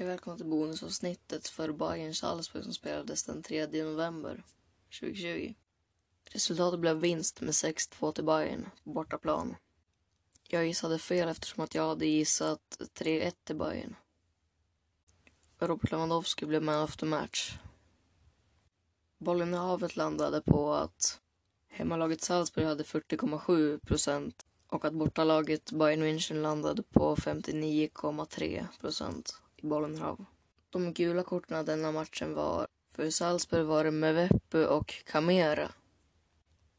Hej välkomna till bonusavsnittet för Bayern Salzburg som spelades den 3 november 2020. Resultatet blev vinst med 6-2 till Bayern på bortaplan. Jag gissade fel eftersom att jag hade gissat 3-1 till Bayern. Robert Lewandowski blev man of the match. Bollen i havet landade på att hemmalaget Salzburg hade 40,7 procent och att bortalaget Bayern München landade på 59,3 procent i Bollenhav. De gula korten denna matchen var för Salzburg var det Mevepu och Camera.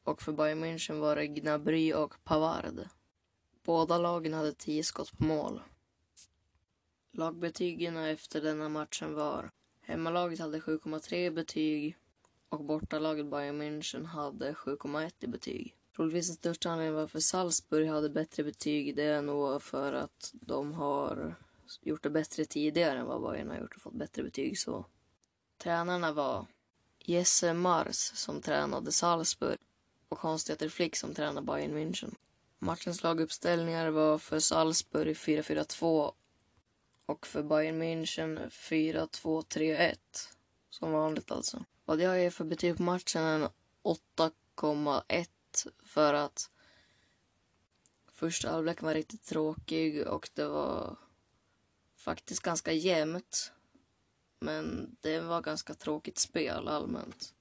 Och för Bayern München var det Gnabry och Pavard. Båda lagen hade tio skott på mål. Lagbetygen efter denna matchen var Hemmalaget hade 7,3 betyg och bortalaget Bayern München hade 7,1 i betyg. Troligtvis den största anledningen varför Salzburg hade bättre betyg det är nog för att de har gjort det bättre tidigare än vad Bayern har gjort och fått bättre betyg så. Tränarna var Jesse Mars som tränade Salzburg och Hans-Dieter Flick som tränade Bayern München. Matchens laguppställningar var för Salzburg 4-4-2 och för Bayern München 4-2-3-1. Som vanligt alltså. Vad jag ger för betyg på matchen är 8,1 för att första halvleken var riktigt tråkig och det var faktiskt ganska jämnt. Men det var ganska tråkigt spel allmänt.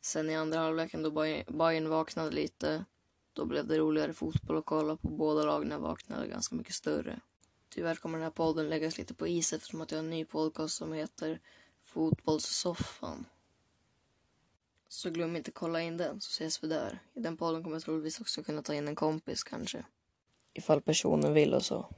Sen i andra halvleken då Bayern vaknade lite, då blev det roligare fotboll att kolla på. Båda lagen vaknade ganska mycket större. Tyvärr kommer den här podden läggas lite på is eftersom att jag har en ny podcast som heter Fotbollssoffan. Så glöm inte kolla in den så ses vi där. I den podden kommer jag troligtvis också kunna ta in en kompis kanske. Ifall personen vill och så.